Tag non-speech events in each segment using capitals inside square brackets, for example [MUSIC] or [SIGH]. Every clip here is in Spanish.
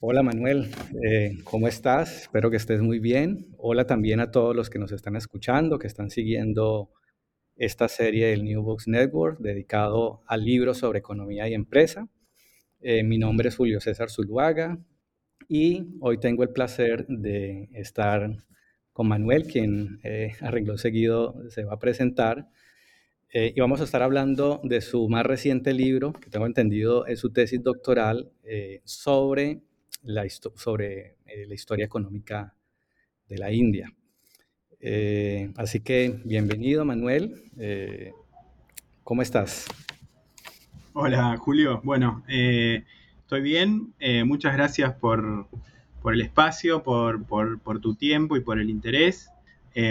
Hola Manuel, eh, ¿cómo estás? Espero que estés muy bien. Hola también a todos los que nos están escuchando, que están siguiendo esta serie del New Books Network dedicado a libros sobre economía y empresa. Eh, mi nombre es Julio César Zuluaga y hoy tengo el placer de estar con Manuel, quien eh, arregló seguido se va a presentar. Eh, y vamos a estar hablando de su más reciente libro, que tengo entendido es su tesis doctoral sobre sobre eh, la historia económica de la India. Eh, así que bienvenido, Manuel. Eh, ¿Cómo estás? Hola, Julio. Bueno, estoy bien. muchas gracias por, el espacio, por, tu tiempo y por el interés.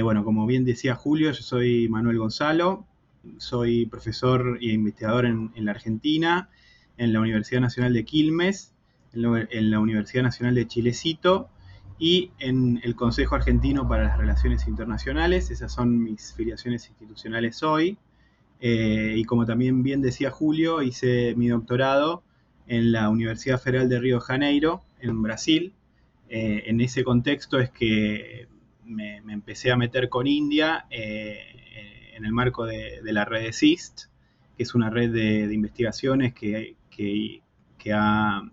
bueno, como bien decía Julio, yo soy Manuel Gonzalo. Soy profesor e investigador en la Argentina, en la Universidad Nacional de Quilmes en la Universidad Nacional de Chilecito y en el Consejo Argentino para las Relaciones Internacionales. Esas son mis filiaciones institucionales hoy. Eh, y como también bien decía Julio, hice mi doctorado en la Universidad Federal de Río de Janeiro, en Brasil. Eh, en ese contexto es que me, empecé a meter con India eh, en el marco de, la red de SIST, que es una red de, investigaciones que, que ha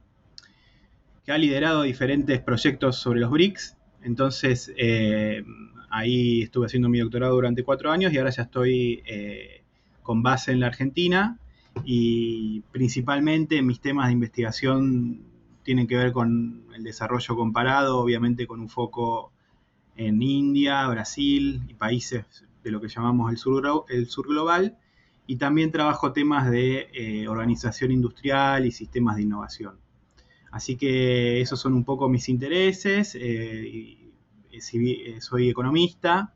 que ha liderado diferentes proyectos sobre los BRICS. Entonces, eh, ahí estuve haciendo mi doctorado durante cuatro años y ahora ya estoy eh, con base en la Argentina y principalmente mis temas de investigación tienen que ver con el desarrollo comparado, obviamente con un foco en India, Brasil y países de lo que llamamos el sur, global. Y también trabajo temas de eh, organización industrial y sistemas de innovación. Así que esos son un poco mis intereses. Eh, eh, soy economista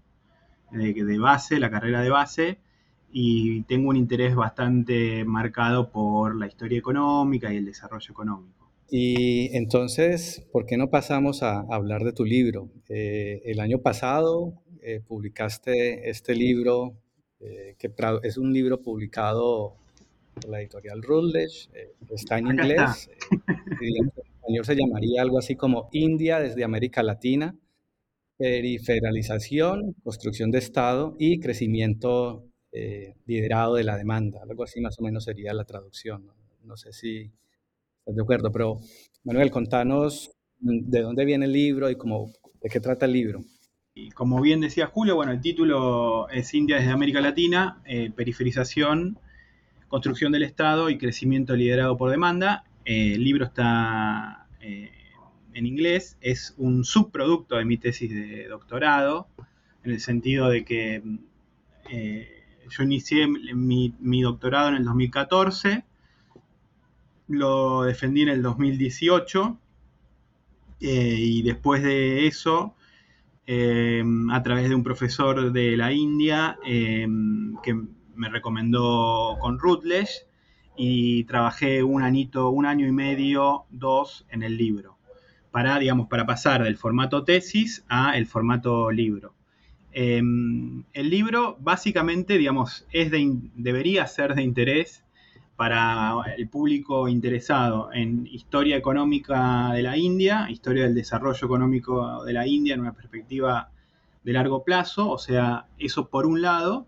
de, base, la carrera de base, y tengo un interés bastante marcado por la historia económica y el desarrollo económico. Y entonces, ¿por qué no pasamos a hablar de tu libro? Eh, el año pasado publicaste este libro, que es un libro publicado la editorial Routledge, eh, está en inglés, eh, en español se llamaría algo así como India desde América Latina, periferización, construcción de Estado y crecimiento eh, liderado de la demanda, algo así más o menos sería la traducción. No, sé si estás de acuerdo, pero Manuel, contanos de dónde viene el libro y cómo, de qué trata el libro. Y como bien decía Julio, bueno, el título es India desde América Latina, periferización, Construcción del Estado y Crecimiento liderado por demanda. Eh, el libro está eh, en inglés, es un subproducto de mi tesis de doctorado, en el sentido de que eh, yo inicié mi, mi, doctorado en el 2014, lo defendí en el 2018 y después de eso a través de un profesor de la India que me recomendó con Routledge y trabajé un añito, un año y medio, dos en el libro, para, digamos, para pasar del formato tesis a el formato libro. Em, el libro básicamente, digamos, es de, debería ser de interés para el público interesado en historia económica de la India, historia del desarrollo económico de la India en una perspectiva de largo plazo, o sea, eso por un lado,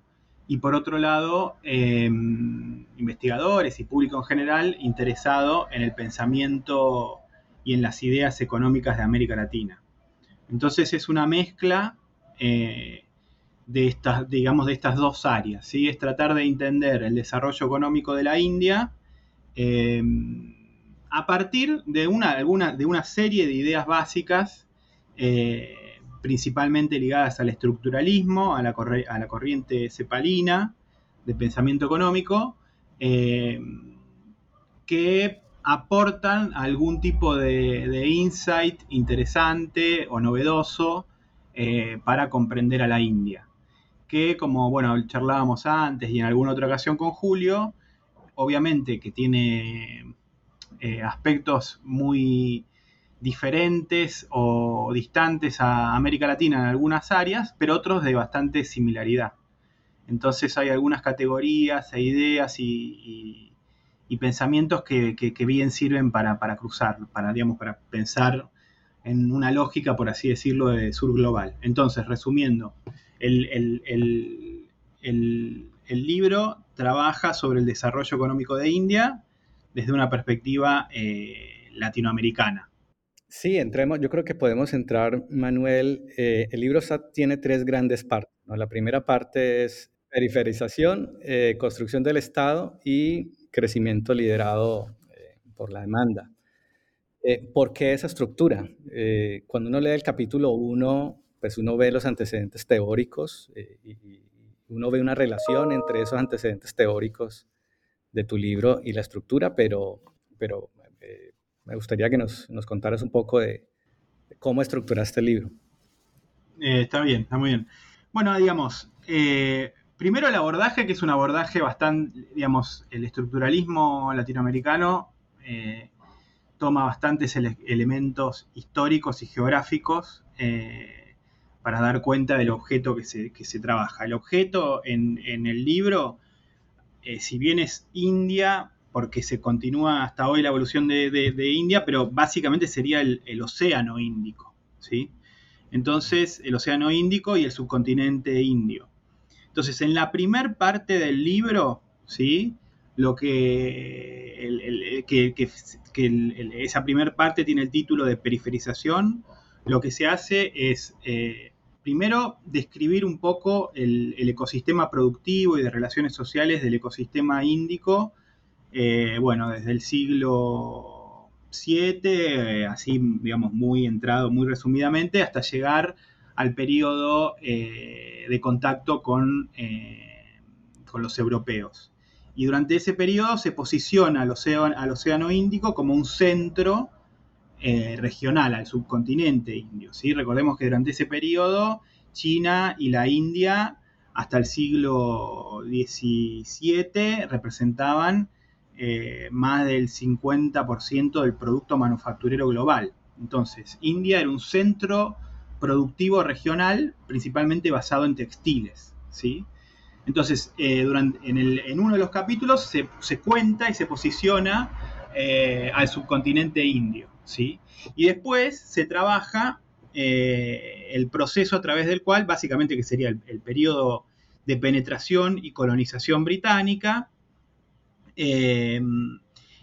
y por otro lado, em, investigadores y público en general interesado en el pensamiento y en las ideas económicas de América Latina. Entonces es una mezcla eh, de estas, digamos, de estas dos áreas, ¿sí? Es tratar de entender el desarrollo económico de la India em, a partir de una, alguna, de una serie de ideas básicas eh, principalmente ligadas al estructuralismo, a la, corriente cepalina de pensamiento económico, eh, que aportan algún tipo de, insight interesante o novedoso eh, para comprender a la India. Que como bueno, charlábamos antes y en alguna otra ocasión con Julio, obviamente que tiene eh, aspectos muy diferentes o distantes a América Latina en algunas áreas, pero otros de bastante similaridad. Entonces hay algunas categorías e ideas y, pensamientos que, bien sirven para, cruzar, para, digamos, para pensar en una lógica, por así decirlo, de sur global. Entonces, resumiendo, el, libro trabaja sobre el desarrollo económico de India desde una perspectiva eh, latinoamericana. Sí, entremos, yo creo que podemos entrar, Manuel. Eh, el libro tiene tres grandes partes. La primera parte es periferización, eh, construcción del Estado y crecimiento liderado eh, por la demanda. ¿Por qué esa estructura? cuando uno lee el capítulo 1, pues uno ve los antecedentes teóricos y, uno ve una relación entre esos antecedentes teóricos de tu libro y la estructura, pero, pero me gustaría que nos, contaras un poco de, cómo estructuraste el libro. Eh, está bien, está muy bien. Bueno, digamos, eh, primero el abordaje, que es un abordaje bastante, digamos, el estructuralismo latinoamericano eh, toma bastantes elementos históricos y geográficos para dar cuenta del objeto que se, se trabaja. El objeto en, en el libro, si bien es India, porque se continúa hasta hoy la evolución de, India, pero básicamente sería el, océano Índico, ¿sí? Entonces, el océano Índico y el subcontinente indio. Entonces, en la primer parte del libro, ¿sí? Lo que, esa primera parte tiene el título de periferización, lo que se hace es, eh, primero, describir un poco el, el ecosistema productivo y de relaciones sociales del ecosistema índico, eh, bueno, desde el siglo VII, eh, así digamos muy entrado, muy resumidamente, hasta llegar al periodo eh, de contacto con, con, los europeos. Y durante ese periodo se posiciona al océano, al océano Índico como un centro regional, al subcontinente indio. ¿sí? Recordemos que durante ese periodo China y la India hasta el siglo XVII representaban eh, más del 50% del producto manufacturero global. Entonces, India era un centro productivo regional, principalmente basado en textiles. ¿sí? Entonces, eh, durante, en, uno de los capítulos se, cuenta y se posiciona eh, al subcontinente indio. ¿sí? Y después se trabaja el proceso a través del cual, básicamente que sería el, el periodo de penetración y colonización británica, Em,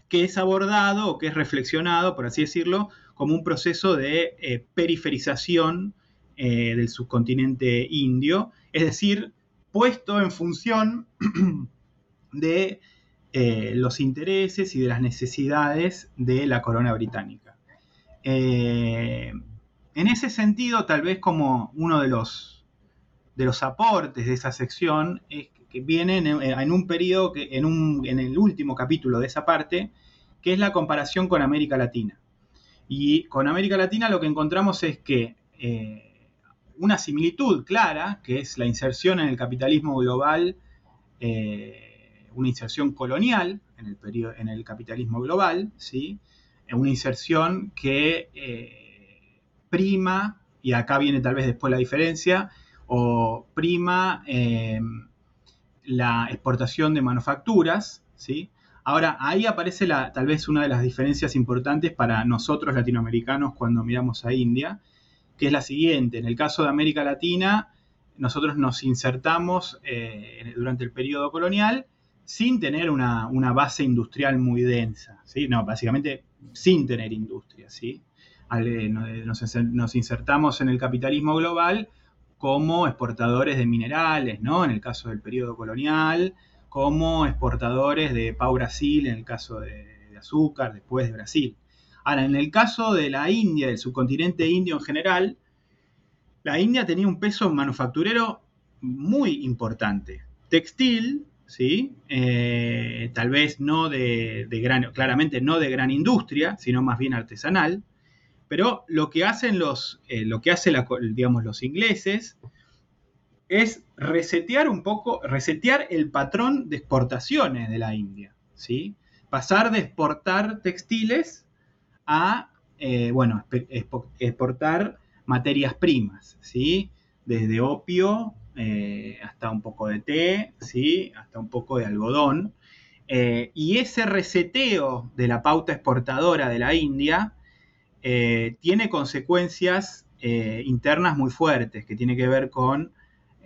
que es abordado o que es reflexionado, por así decirlo, como un proceso de eh, periferización eh, del subcontinente indio, es decir, puesto en función [CLEARS THROAT] de eh, los intereses y de las necesidades de la corona británica. en ese sentido, tal vez como uno de los, de los aportes de esa sección es viene en, un periodo, que, en, un, en el último capítulo de esa parte, que es la comparación con América Latina. Y con América Latina lo que encontramos es que eh, una similitud clara, que es la inserción en el capitalismo global, eh, una inserción colonial en el, periodo, en el capitalismo global, ¿sí? una inserción que eh, prima, y acá viene tal vez después la diferencia, o prima la exportación de manufacturas, ¿sí? Ahora, ahí aparece la, tal vez una de las diferencias importantes para nosotros latinoamericanos cuando miramos a India, que es la siguiente. En el caso de América Latina, nosotros nos insertamos eh, durante el periodo colonial sin tener una, base industrial muy densa, ¿sí? No, básicamente sin tener industria, ¿sí? Eh, nos, insertamos en el capitalismo global como exportadores de minerales, ¿no? En el caso del periodo colonial, como exportadores de Pau Brasil, en el caso de, azúcar, después de Brasil. Ahora, en el caso de la India, del subcontinente indio en general, la India tenía un peso manufacturero muy importante. Textil, ¿sí? Eh, tal vez no de, gran, claramente no de gran industria, sino más bien artesanal. Pero lo que hacen los, eh, lo que hace los ingleses es resetear un poco, resetear el patrón de exportaciones de la India, ¿sí? Pasar de exportar textiles a, eh, bueno, exportar materias primas, ¿sí? Desde opio eh, hasta un poco de té, ¿sí? Hasta un poco de algodón. Y ese reseteo de la pauta exportadora de la India tiene consecuencias internas muy fuertes, que tiene que ver con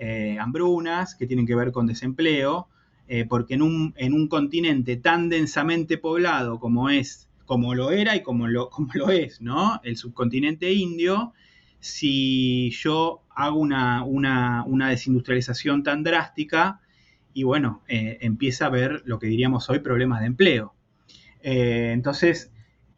eh, hambrunas, que tienen que ver con desempleo, eh, porque en un, en un, continente tan densamente poblado como es, como lo era y como lo, [LAUGHS] como lo es, ¿no? El subcontinente indio, si yo hago una, desindustrialización tan drástica, y bueno, eh, empieza a haber lo que diríamos hoy problemas de empleo. entonces,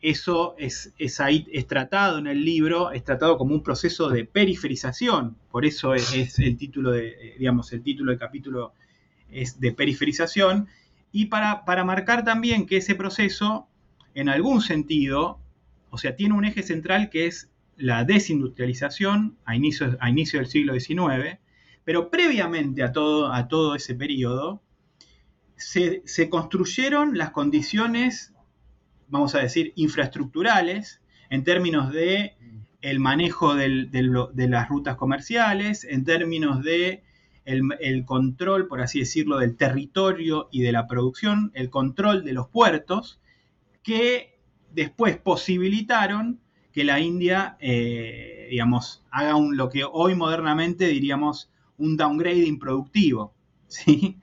eso es, es tratado en el libro, es tratado como un proceso de periferización, por eso es, el título de, eh, digamos, el título del capítulo es de periferización, y para, para, marcar también que ese proceso, en algún sentido, o sea, tiene un eje central que es la desindustrialización a inicio, a inicio del siglo XIX, pero previamente a todo, a todo ese periodo, se, se construyeron las condiciones vamos a decir, infraestructurales en términos de el manejo de las rutas comerciales, en términos de el, control, por así decirlo, del territorio y de la producción, el control de los puertos, que después posibilitaron que la India, eh, digamos, haga un, lo que hoy modernamente diríamos un downgrading productivo, [LAUGHS] ¿sí?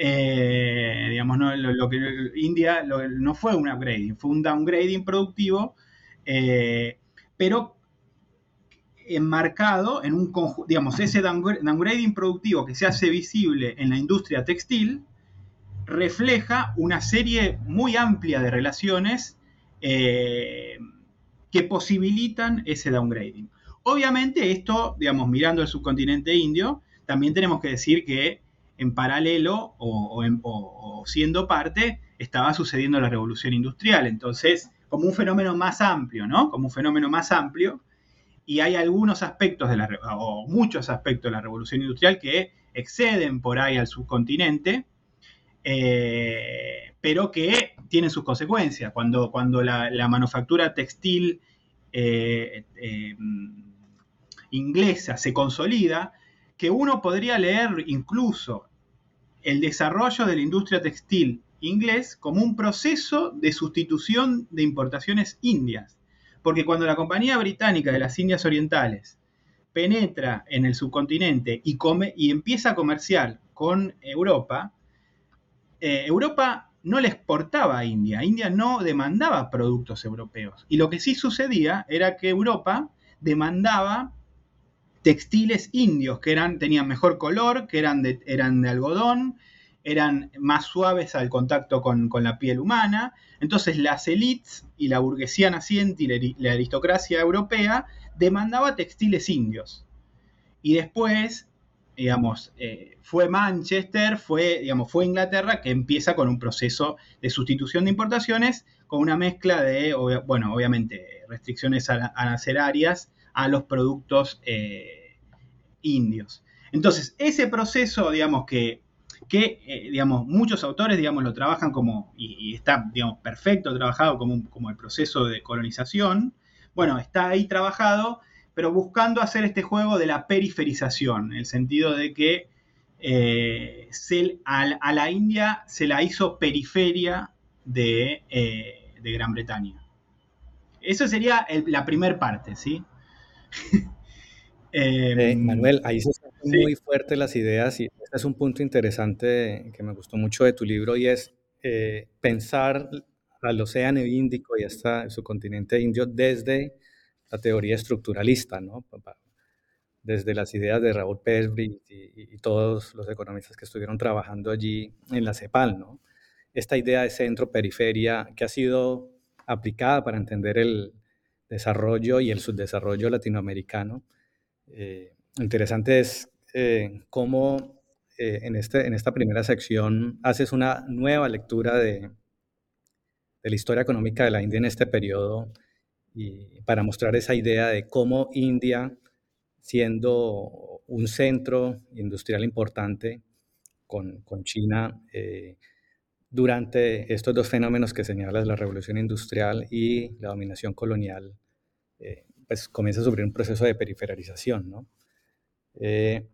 Eh, digamos, no, lo, que India no fue un upgrading, fue un downgrading productivo, eh, pero enmarcado en un conjunto, digamos, ese downgrading productivo que se hace visible en la industria textil refleja una serie muy amplia de relaciones eh, que posibilitan ese downgrading. Obviamente esto, digamos, mirando el subcontinente indio, también tenemos que decir que en paralelo o, siendo parte, estaba sucediendo la revolución industrial. Entonces, como un fenómeno más amplio, ¿no? Como un fenómeno más amplio. Y hay algunos aspectos de la, o muchos aspectos de la revolución industrial que exceden por ahí al subcontinente, eh, pero que tienen sus consecuencias. Cuando, cuando la, manufactura textil eh, eh, inglesa se consolida, que uno podría leer incluso el desarrollo de la industria textil inglés como un proceso de sustitución de importaciones indias. Porque cuando la Compañía Británica de las Indias Orientales penetra en el subcontinente y, come, y empieza a comerciar con Europa, eh, Europa no le exportaba a India, India no demandaba productos europeos. Y lo que sí sucedía era que Europa demandaba textiles indios que eran, tenían mejor color, que eran de, eran de algodón, eran más suaves al contacto con, la piel humana. Entonces las élites y la burguesía naciente y la, aristocracia europea demandaba textiles indios. Y después, digamos, eh, fue Manchester, fue, digamos, fue Inglaterra que empieza con un proceso de sustitución de importaciones con una mezcla de, bueno, obviamente, restricciones arancelarias a los productos eh, indios. Entonces, ese proceso, digamos, que, que eh, digamos, muchos autores, digamos, lo trabajan como, y, está, digamos, perfecto trabajado como, como el proceso de colonización, bueno, está ahí trabajado, pero buscando hacer este juego de la periferización, en el sentido de que eh, a, la India se la hizo periferia de, eh, Gran Bretaña. Eso sería la primera parte, ¿sí? [LAUGHS] Eh, Manuel, ahí se está muy fuerte las ideas y este es un punto interesante que me gustó mucho de tu libro y es eh, pensar al océano Índico y hasta su continente indio desde la teoría estructuralista, ¿no? desde las ideas de Raúl Pesbri y, y, todos los economistas que estuvieron trabajando allí en la CEPAL. ¿no? Esta idea de centro-periferia que ha sido aplicada para entender el desarrollo y el subdesarrollo latinoamericano. Eh, interesante es eh, cómo eh, en, este, en esta primera sección haces una nueva lectura de, la historia económica de la India en este periodo y para mostrar esa idea de cómo India, siendo un centro industrial importante con, con China, eh, durante estos dos fenómenos que señalas, la revolución industrial y la dominación colonial, eh, pues comienza a sufrir un proceso de periferalización. ¿no? Eh,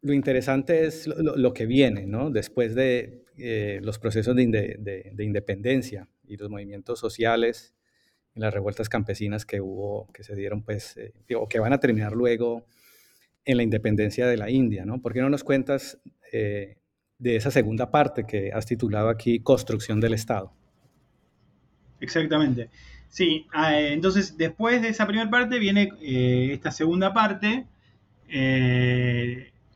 lo interesante es lo, que viene, ¿no? Después de eh, los procesos de, independencia y los movimientos sociales y las revueltas campesinas que hubo, que se dieron, pues, eh, o que van a terminar luego en la independencia de la India, ¿no? ¿Por qué no nos cuentas eh, de esa segunda parte que has titulado aquí Construcción del Estado? Exactamente. Sí, ah, entonces después de esa primera parte viene esta segunda parte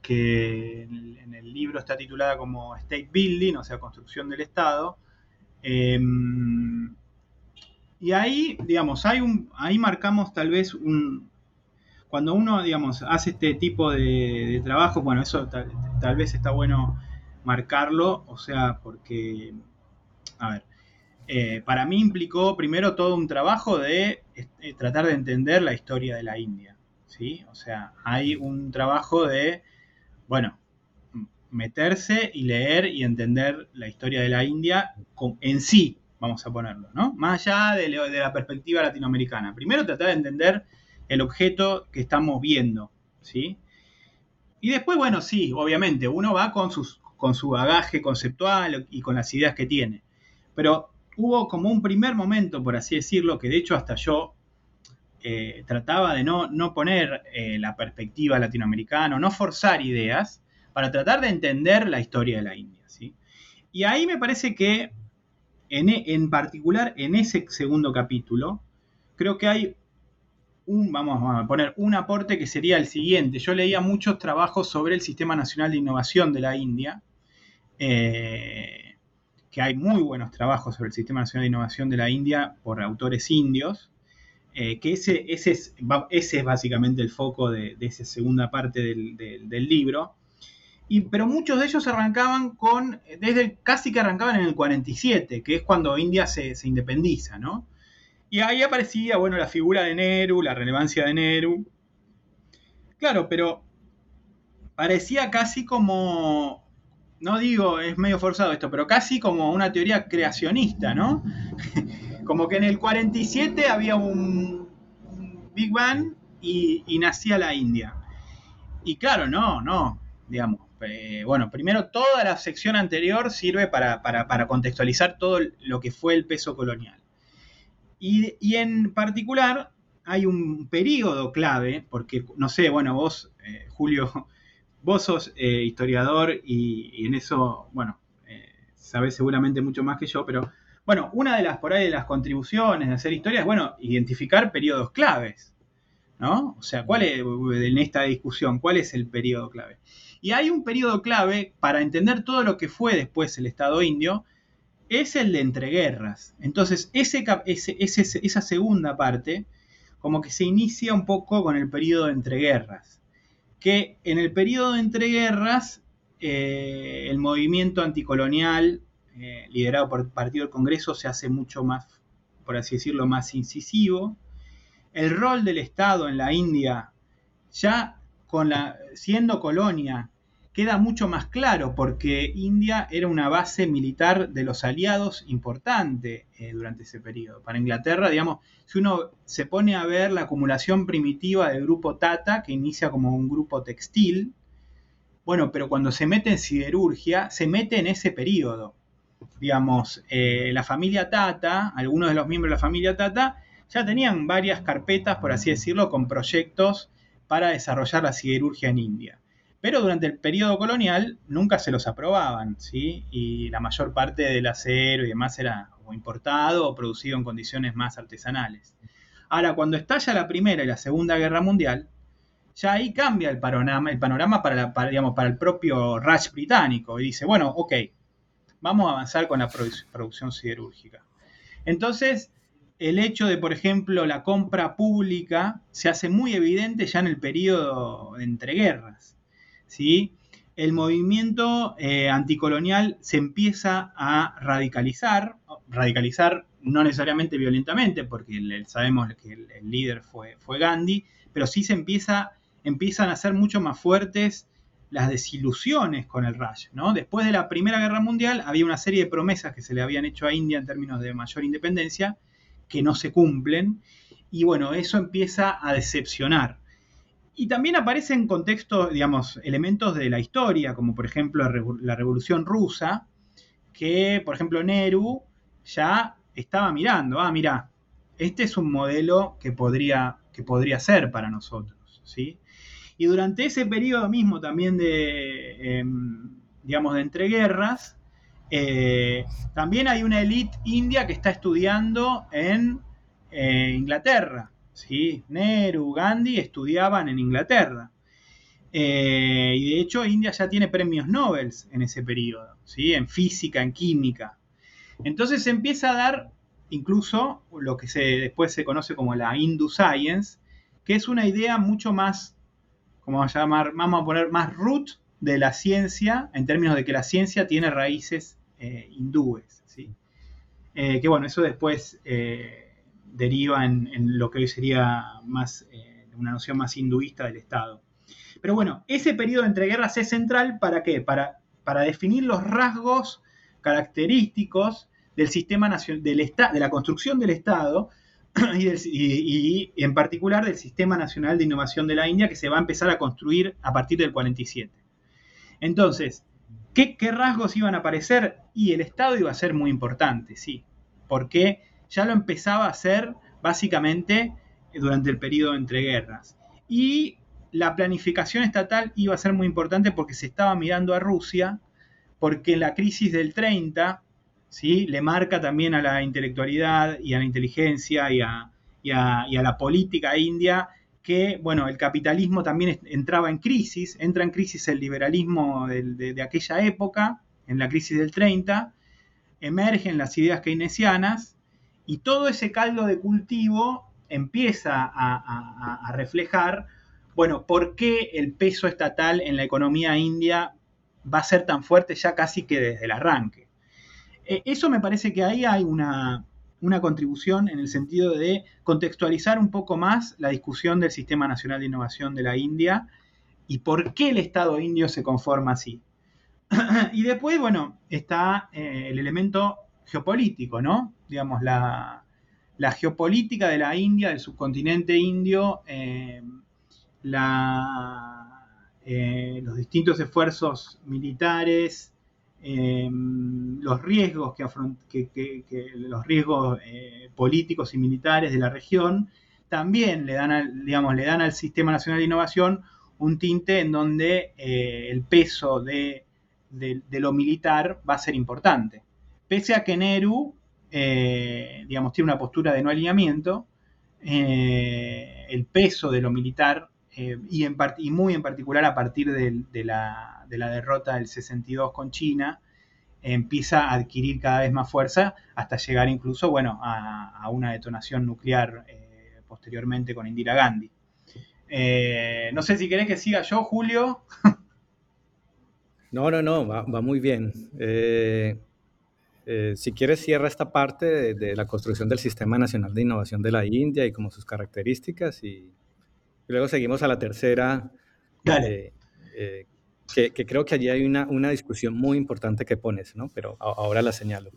que en el libro está titulada como State Building, o sea, construcción del Estado. Em, y ahí, digamos, hay un, ahí marcamos tal vez un... Cuando uno, digamos, hace este tipo de, trabajo, bueno, eso tal, vez está bueno marcarlo, o sea, porque, a ver, eh, para mí implicó primero todo un trabajo de eh, tratar de entender la historia de la India, ¿sí? O sea, hay un trabajo de bueno, meterse y leer y entender la historia de la India en sí, vamos a ponerlo, ¿no? Más allá de, la perspectiva latinoamericana. Primero tratar de entender el objeto que estamos viendo, ¿sí? Y después, bueno, sí, obviamente, uno va con, sus, con su bagaje conceptual y con las ideas que tiene. Pero hubo como un primer momento, por así decirlo, que de hecho hasta yo eh, trataba de no, no poner eh, la perspectiva latinoamericana, no forzar ideas, para tratar de entender la historia de la India. ¿sí? Y ahí me parece que, en, en particular en ese segundo capítulo, creo que hay un, vamos a poner, un aporte que sería el siguiente. Yo leía muchos trabajos sobre el Sistema Nacional de Innovación de la India, eh, que hay muy buenos trabajos sobre el Sistema Nacional de Innovación de la India por autores indios, eh, que ese, ese, es, básicamente el foco de, esa segunda parte del, libro. Y, pero muchos de ellos arrancaban con, desde casi que arrancaban en el 47, que es cuando India se, independiza, ¿no? Y ahí aparecía, bueno, la figura de Nehru, la relevancia de Nehru. Claro, pero parecía casi como, no digo, es medio forzado esto, pero casi como una teoría creacionista, ¿no? [LAUGHS] Como que en el 47 había un, Big Bang y, nacía la India. Y claro, no, no, digamos. Eh, bueno, primero toda la sección anterior sirve para, contextualizar todo lo que fue el peso colonial. Y, en particular hay un periodo clave, porque, no sé, bueno, vos, eh, Julio, vos sos eh, historiador y, en eso, bueno, sabés seguramente mucho más que yo, pero bueno, una de las por ahí de las contribuciones de hacer historia es, bueno, identificar periodos claves, ¿no? O sea, ¿cuál es, en esta discusión, cuál es el periodo clave? Y hay un periodo clave para entender todo lo que fue después el Estado indio, es el de entreguerras. Entonces, ese, esa segunda parte, como que se inicia un poco con el periodo de entreguerras. Que en el periodo de entreguerras, eh, el movimiento anticolonial eh, liderado por el Partido del Congreso se hace mucho más, por así decirlo, más incisivo. El rol del Estado en la India, ya con la, siendo colonia, queda mucho más claro porque India era una base militar de los aliados importante eh, durante ese periodo. Para Inglaterra, digamos, si uno se pone a ver la acumulación primitiva del grupo Tata, que inicia como un grupo textil, bueno, pero cuando se mete en siderurgia, se mete en ese periodo digamos, eh, la familia Tata, algunos de los miembros de la familia Tata, ya tenían varias carpetas, por así decirlo, con proyectos para desarrollar la siderurgia en India. Pero durante el periodo colonial nunca se los aprobaban, ¿sí? Y la mayor parte del acero y demás era importado o producido en condiciones más artesanales. Ahora, cuando estalla la Primera y la Segunda Guerra Mundial, ya ahí cambia el panorama, el panorama para, el propio Raj británico y dice, bueno, ok, vamos a avanzar con la producción siderúrgica. Entonces, el hecho de, por ejemplo, la compra pública se hace muy evidente ya en el periodo de entreguerras. ¿Sí? El movimiento eh, anticolonial se empieza a radicalizar, radicalizar no necesariamente violentamente, porque sabemos que el, líder fue, fue, Gandhi, pero sí se empieza, empiezan a ser mucho más fuertes las desilusiones con el Raj. ¿no? Después de la Primera Guerra Mundial había una serie de promesas que se le habían hecho a India en términos de mayor independencia que no se cumplen, y bueno, eso empieza a decepcionar. Y también aparecen contextos, digamos, elementos de la historia, como por ejemplo la Revolución Rusa, que por ejemplo Nehru ya estaba mirando, ah, mira, este es un modelo que podría, que podría ser para nosotros, ¿sí? Y durante ese periodo mismo también de, em, digamos, de entreguerras, eh, también hay una élite india que está estudiando en eh, Inglaterra, ¿sí? Nehru, Gandhi estudiaban en Inglaterra. Eh, y de hecho India ya tiene premios Nobel en ese periodo, ¿sí? en física, en química. Entonces se empieza a dar incluso lo que se, después se conoce como la Hindu Science, que es una idea mucho más, como vamos a llamar, vamos a poner más root de la ciencia, en términos de que la ciencia tiene raíces eh, hindúes. ¿sí? Eh, que bueno, eso después deriva en, lo que hoy sería más una noción más hinduista del Estado. Pero bueno, ese periodo entre guerras es central para qué? Para, para definir los rasgos característicos del sistema nacional, de la construcción del Estado [CLEARS THROAT] y, en particular del Sistema Nacional de Innovación de la India que se va a empezar a construir a partir del 47. Entonces, ¿qué, rasgos iban a aparecer? Y el Estado iba a ser muy importante, sí, porque ya lo empezaba a hacer básicamente durante el periodo entre guerras. Y la planificación estatal iba a ser muy importante porque se estaba mirando a Rusia, porque la crisis del 30 ¿sí? le marca también a la intelectualidad y a la inteligencia y a, la política india que, bueno, el capitalismo también entraba en crisis, entra en crisis el liberalismo de, aquella época, en la crisis del 30, emergen las ideas keynesianas y todo ese caldo de cultivo empieza a, reflejar, bueno, por qué el peso estatal en la economía india va a ser tan fuerte ya casi que desde el arranque. Eh, eso me parece que ahí hay una, contribución en el sentido de contextualizar un poco más la discusión del Sistema Nacional de Innovación de la India y por qué el Estado indio se conforma así. [CLEARS THROAT] y después, bueno, está eh, el elemento geopolítico, ¿no? Digamos, la, geopolítica de la India, del subcontinente indio, eh, los distintos esfuerzos militares, Em, los riesgos, que, los riesgos eh, políticos y militares de la región también le dan, al, digamos, le dan al Sistema Nacional de Innovación un tinte en donde eh, el peso de, lo militar va a ser importante. Pese a que Nehru, eh, digamos, tiene una postura de no alineamiento, el peso de lo militar y, y, muy en particular a partir de la de la derrota del 62 con China, empieza a adquirir cada vez más fuerza hasta llegar incluso, bueno, a, una detonación nuclear eh, posteriormente con Indira Gandhi. Eh, no sé si querés que siga yo, Julio. [LAUGHS] no, no, no, va, muy bien. Eh, si quieres, cierra esta parte de, de, la construcción del Sistema Nacional de Innovación de la India y como sus características y, luego seguimos a la tercera. Dale que, creo que allí hay una, una, discusión muy importante que pones, ¿no? Pero ahora la señalo.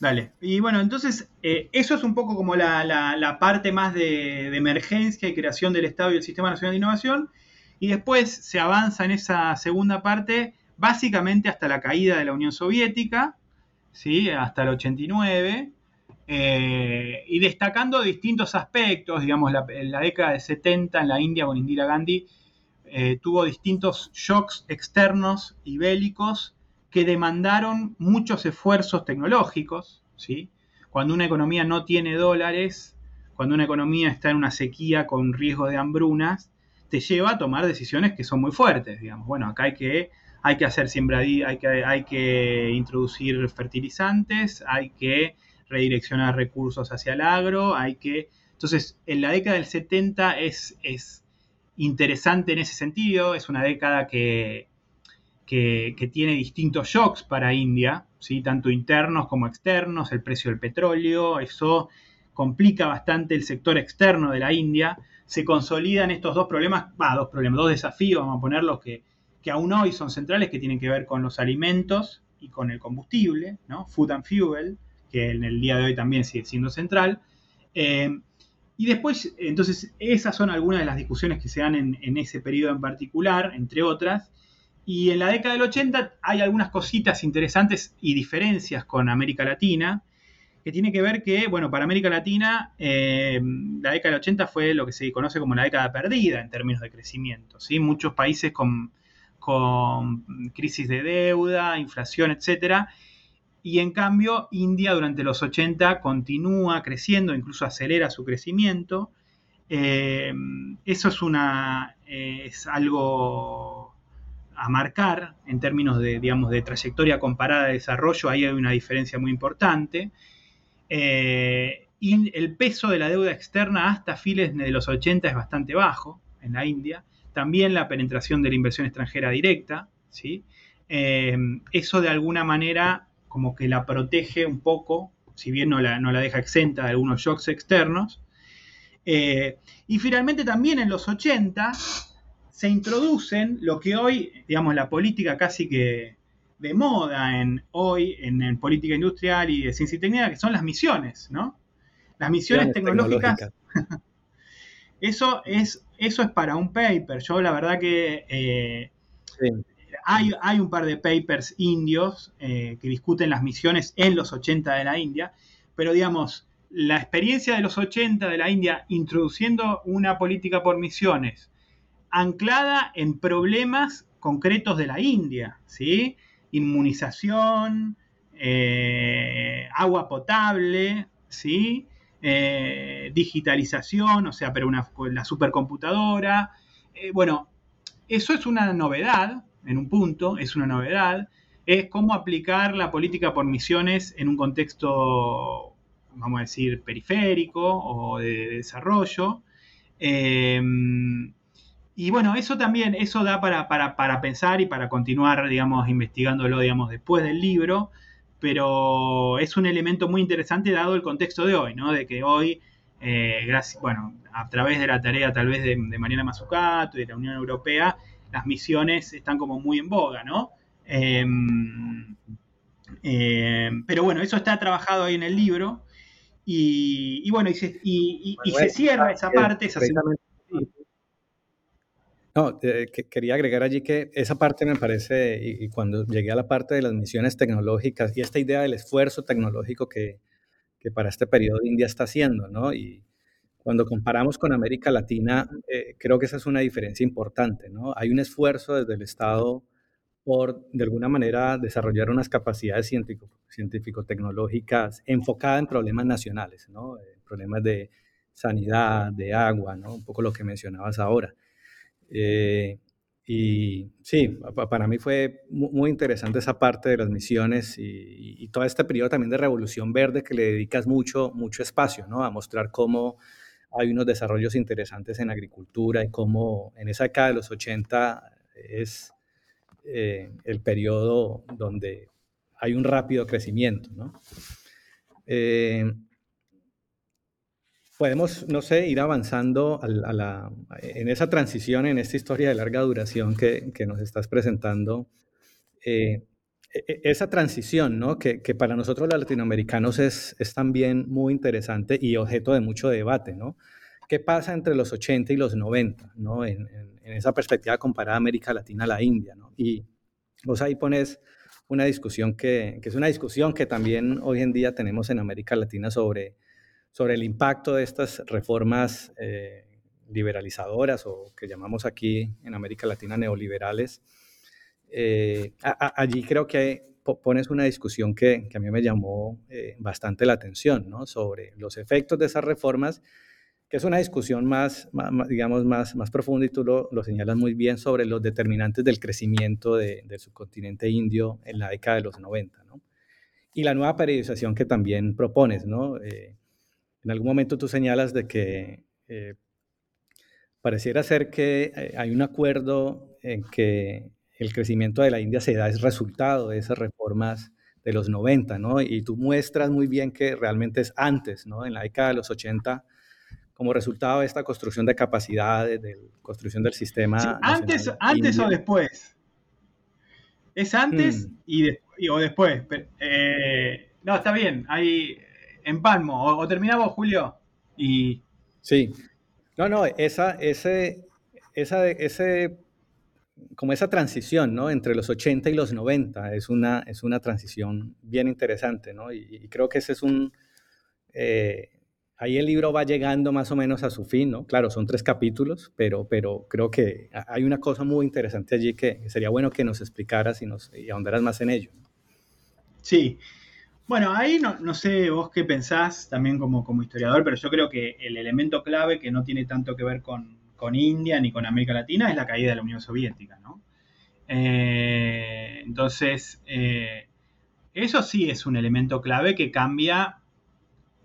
Dale. Y bueno, entonces, eh, eso es un poco como la, la, parte más de, emergencia y creación del Estado y el Sistema Nacional de Innovación. Y después se avanza en esa segunda parte, básicamente hasta la caída de la Unión Soviética, ¿sí? hasta el 89, eh, y destacando distintos aspectos, digamos, en la década de 70 en la India con Indira Gandhi eh, tuvo distintos shocks externos y bélicos que demandaron muchos esfuerzos tecnológicos, ¿sí? Cuando una economía no tiene dólares, cuando una economía está en una sequía con riesgo de hambrunas, te lleva a tomar decisiones que son muy fuertes, digamos. Bueno, acá hay que, hay que hacer que, hay que introducir fertilizantes, hay que redireccionar recursos hacia el agro, hay que... Entonces, en la década del 70 es, es interesante en ese sentido, es una década que, que, tiene distintos shocks para India, ¿sí? tanto internos como externos, el precio del petróleo, eso complica bastante el sector externo de la India, se consolidan estos dos problemas, dos problemas, dos desafíos, vamos a ponerlos que, que aún hoy son centrales, que tienen que ver con los alimentos y con el combustible, ¿no? Food and Fuel, que en el día de hoy también sigue siendo central. Eh, y después, entonces, esas son algunas de las discusiones que se dan en, ese periodo en particular, entre otras. Y en la década del 80 hay algunas cositas interesantes y diferencias con América Latina, que tiene que ver que, bueno, para América Latina, eh, la década del 80 fue lo que se conoce como la década perdida en términos de crecimiento. ¿sí? Muchos países con, con crisis de deuda, inflación, etcétera, y en cambio India durante los 80 continúa creciendo, incluso acelera su crecimiento. Eh, eso eh, es algo a marcar en términos de, digamos, de trayectoria comparada de desarrollo, ahí hay una diferencia muy importante. Eh, y el peso de la deuda externa hasta fines de los 80 es bastante bajo en la India. También la penetración de la inversión extranjera directa. ¿sí? eso de alguna manera como que la protege un poco, si bien no la, no la deja exenta de algunos shocks externos. Eh, y finalmente también en los 80 se introducen lo que hoy, digamos, la política casi que de moda en hoy en, política industrial y de ciencia y técnica, que son las misiones, ¿no? Las misiones tecnológicas. [LAUGHS] eso, es, eso es para un paper. Yo la verdad que eh, hay, un par de papers indios eh, que discuten las misiones en los 80 de la India, pero digamos, la experiencia de los 80 de la India introduciendo una política por misiones anclada en problemas concretos de la India, ¿sí? Inmunización, eh, agua potable, ¿sí? Eh, digitalización, o sea, pero una, la supercomputadora. bueno, eso es una novedad, en un punto, es una novedad, es cómo aplicar la política por misiones en un contexto, vamos a decir, periférico o de, desarrollo. Em, y bueno, eso también, eso da para, pensar y para continuar, digamos, investigándolo, digamos, después del libro, pero es un elemento muy interesante dado el contexto de hoy, ¿no? De que hoy, eh, gracias, bueno, a través de la tarea tal vez de, de Mariana Mazzucato y de la Unión Europea, las misiones están como muy en boga, ¿no? Em, em, pero bueno, eso está trabajado ahí en el libro. Y, bueno, y se, cierra esa parte. No, quería agregar allí que esa parte me parece, y, cuando llegué a la parte de las misiones tecnológicas y esta idea del esfuerzo tecnológico que, que para este periodo India está haciendo, ¿no? Y, cuando comparamos con América Latina, eh, creo que esa es una diferencia importante, ¿no? Hay un esfuerzo desde el Estado por, de alguna manera, desarrollar unas capacidades científico-tecnológicas enfocadas en problemas nacionales, ¿no? Eh, problemas de sanidad, de agua, ¿no? Un poco lo que mencionabas ahora. Eh, y sí, para mí fue muy interesante esa parte de las misiones y, y, todo este periodo también de revolución verde que le dedicas mucho, mucho espacio, ¿no? A mostrar cómo hay unos desarrollos interesantes en agricultura y cómo en esa década de los 80 es eh, el periodo donde hay un rápido crecimiento. Eh, podemos, no sé, ir avanzando en esa transición, en esta historia de larga duración que, nos estás presentando. Eh, e, e, esa transición, ¿no? que, para nosotros los latinoamericanos es, es, también muy interesante y objeto de mucho debate. ¿no? ¿Qué pasa entre los 80 y los 90? ¿no? En, en, esa perspectiva comparada América Latina a la India. ¿no? Y vos ahí pones una discusión que, es una discusión que también hoy en día tenemos en América Latina sobre, sobre el impacto de estas reformas eh, liberalizadoras o que llamamos aquí en América Latina neoliberales. Eh, allí creo que pones una discusión que, a mí me llamó eh, bastante la atención, ¿no? Sobre los efectos de esas reformas que es una discusión más, digamos, más, más profunda y tú lo, lo, señalas muy bien sobre los determinantes del crecimiento de, del subcontinente indio en la década de los 90, ¿no? Y la nueva periodización que también propones, ¿no? Eh, en algún momento tú señalas de que eh, pareciera ser que eh, hay un acuerdo en que el crecimiento de la India se da es resultado de esas reformas de los 90, ¿no? Y tú muestras muy bien que realmente es antes, ¿no? En la década de los 80 como resultado de esta construcción de capacidades, de construcción del sistema. antes antes o después. Es antes hmm. y, o después. Eh, no, está bien. Ahí empalmo. O, o, terminamos, Julio. Y... Sí. No, no, esa, ese, esa, ese, como esa transición, ¿no? Entre los 80 y los 90 es una, es una transición bien interesante, ¿no? Y, creo que ese es un, eh, ahí el libro va llegando más o menos a su fin, ¿no? Claro, son tres capítulos, pero, pero creo que hay una cosa muy interesante allí que sería bueno que nos explicaras y, nos, y ahondaras más en ello. Sí. Bueno, ahí no, sé vos qué pensás también como, como historiador, pero yo creo que el elemento clave que no tiene tanto que ver con, India ni con América Latina es la caída de la Unión Soviética, ¿no? Eh, entonces, eh, eso sí es un elemento clave que cambia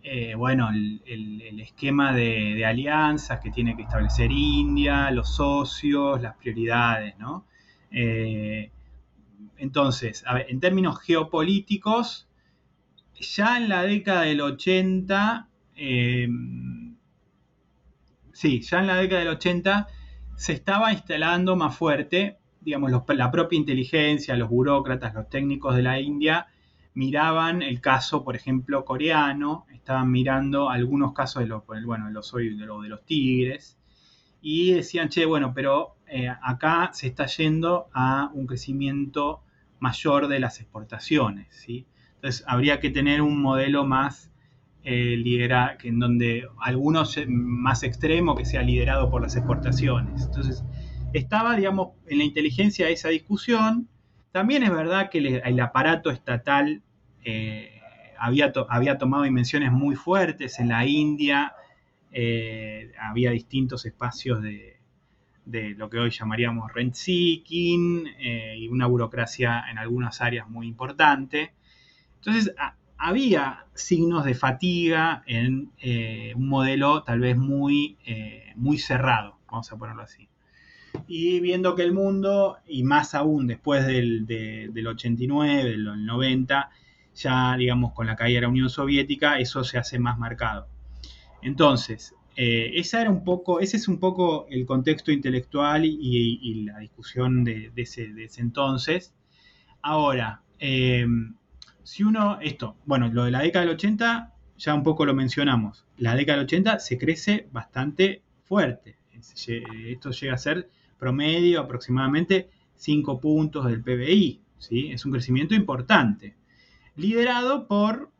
eh, bueno, el, esquema de, alianzas que tiene que establecer India, los socios, las prioridades, ¿no? Entonces, en términos geopolíticos, ya en la década del 80, em, sí, ya en la década del 80 se estaba instalando más fuerte, digamos, la propia inteligencia, los burócratas, los técnicos de la India, miraban el caso, por ejemplo, coreano, estaban mirando algunos casos de los, bueno, de los, de los, de los tigres, y decían, che, bueno, pero eh, acá se está yendo a un crecimiento mayor de las exportaciones, ¿sí? Entonces habría que tener un modelo más eh, lidera, que en donde algunos más extremo que sea liderado por las exportaciones. Entonces estaba, digamos, en la inteligencia esa discusión, también es verdad que el, aparato estatal eh, había, había, tomado dimensiones muy fuertes en la India, eh, había distintos espacios de, lo que hoy llamaríamos rent seeking eh, y una burocracia en algunas áreas muy importante. Entonces, había signos de fatiga en un modelo tal vez muy, muy cerrado, vamos a ponerlo así y viendo que el mundo, y más aún después del, 89, del 90, ya digamos con la caída de la Unión Soviética, eso se hace más marcado. Entonces, eh, esa era un poco, ese es un poco el contexto intelectual y, la discusión de, ese, entonces. Ahora, eh, si uno, esto, bueno, lo de la década del 80, ya un poco lo mencionamos. La década del 80 se crece bastante fuerte. Esto llega a ser promedio aproximadamente 5 puntos del PBI. ¿sí? Es un crecimiento importante. Liderado por,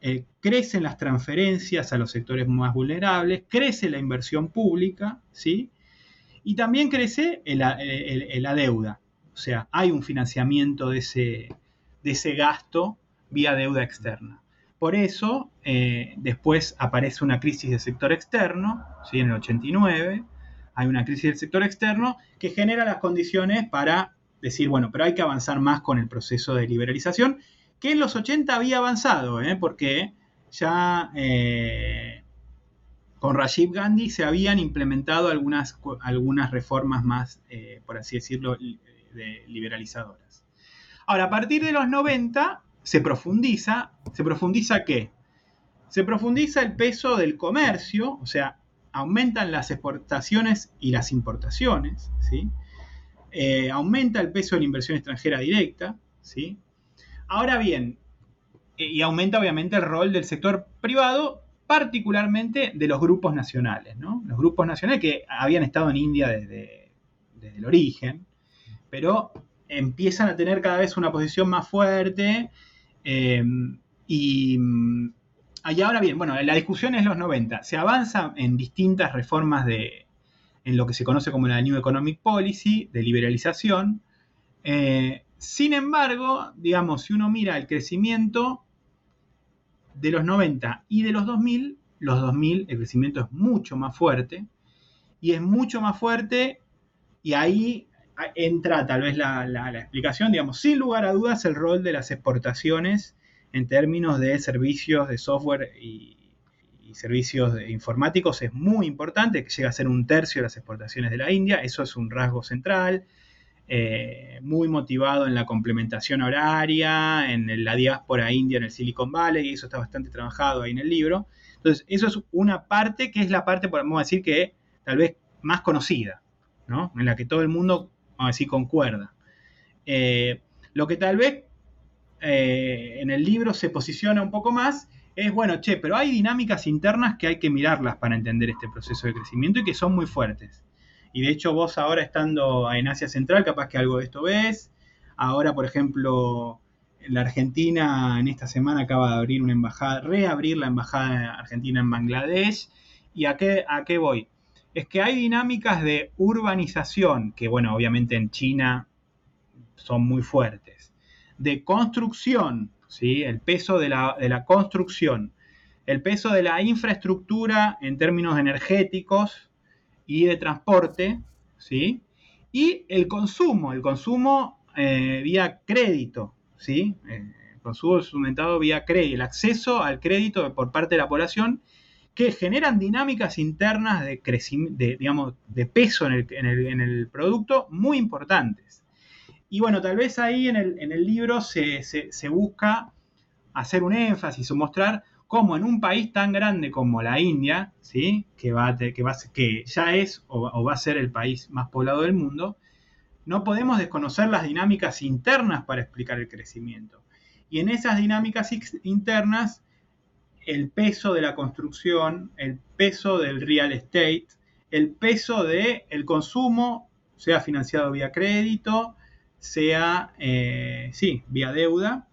eh, crecen las transferencias a los sectores más vulnerables, crece la inversión pública, ¿sí? y también crece la deuda. O sea, hay un financiamiento de ese, de ese gasto vía deuda externa. Por eso, eh, después aparece una crisis del sector externo, en el 89, hay una crisis del sector externo que genera las condiciones para decir, bueno, pero hay que avanzar más con el proceso de liberalización, que en los 80 había avanzado, ¿eh? porque ya eh, con Rajiv Gandhi se habían implementado algunas, algunas reformas más, por así decirlo, liberalizadoras. Ahora, a partir de los 90 se profundiza, ¿se profundiza qué? Se profundiza el peso del comercio, o sea, aumentan las exportaciones y las importaciones, ¿sí? Eh, aumenta el peso de la inversión extranjera directa, ¿sí? Ahora bien, eh, y aumenta obviamente el rol del sector privado, particularmente de los grupos nacionales, ¿no? Los grupos nacionales que habían estado en India desde, el origen, pero empiezan a tener cada vez una posición más fuerte. Eh, y, ahora bien, bueno, la discusión es los 90. Se avanza en distintas reformas de, en lo que se conoce como la New Economic Policy, de liberalización. Eh, sin embargo, digamos, si uno mira el crecimiento de los 90 y de los 2000, los 2000 el crecimiento es mucho más fuerte y es mucho más fuerte y ahí entra tal vez la, explicación, digamos, sin lugar a dudas el rol de las exportaciones en términos de servicios de software y, servicios informáticos es muy importante, que llega a ser un tercio de las exportaciones de la India, eso es un rasgo central, eh, muy motivado en la complementación horaria, en la diáspora india en el Silicon Valley, y eso está bastante trabajado ahí en el libro. Entonces, eso es una parte que es la parte, podemos decir, que tal vez más conocida, ¿no? En la que todo el mundo, vamos decir, concuerda. Eh, lo que tal vez eh, en el libro se posiciona un poco más es, bueno, che, pero hay dinámicas internas que hay que mirarlas para entender este proceso de crecimiento y que son muy fuertes. Y de hecho vos ahora estando en Asia Central, capaz que algo de esto ves. Ahora, por ejemplo, la Argentina en esta semana acaba de abrir una embajada, reabrir la embajada argentina en Bangladesh. ¿Y a qué, a qué voy? Es que hay dinámicas de urbanización, que bueno, obviamente en China son muy fuertes, de construcción, ¿sí? el peso de la, de la construcción, el peso de la infraestructura en términos energéticos, y de transporte, ¿sí? Y el consumo, el consumo eh, vía crédito, ¿sí? Eh, el consumo instrumentado vía crédito, el acceso al crédito por parte de la población que generan dinámicas internas de, digamos, de peso en el, producto muy importantes. Y bueno, tal vez ahí en el, libro se, busca hacer un énfasis o mostrar como en un país tan grande como la India, ¿sí? que, va que ya es o, va a ser el país más poblado del mundo, no podemos desconocer las dinámicas internas para explicar el crecimiento. Y en esas dinámicas internas, el peso de la construcción, el peso del real estate, el peso del el consumo, sea financiado vía crédito, sea, eh, sí, vía deuda,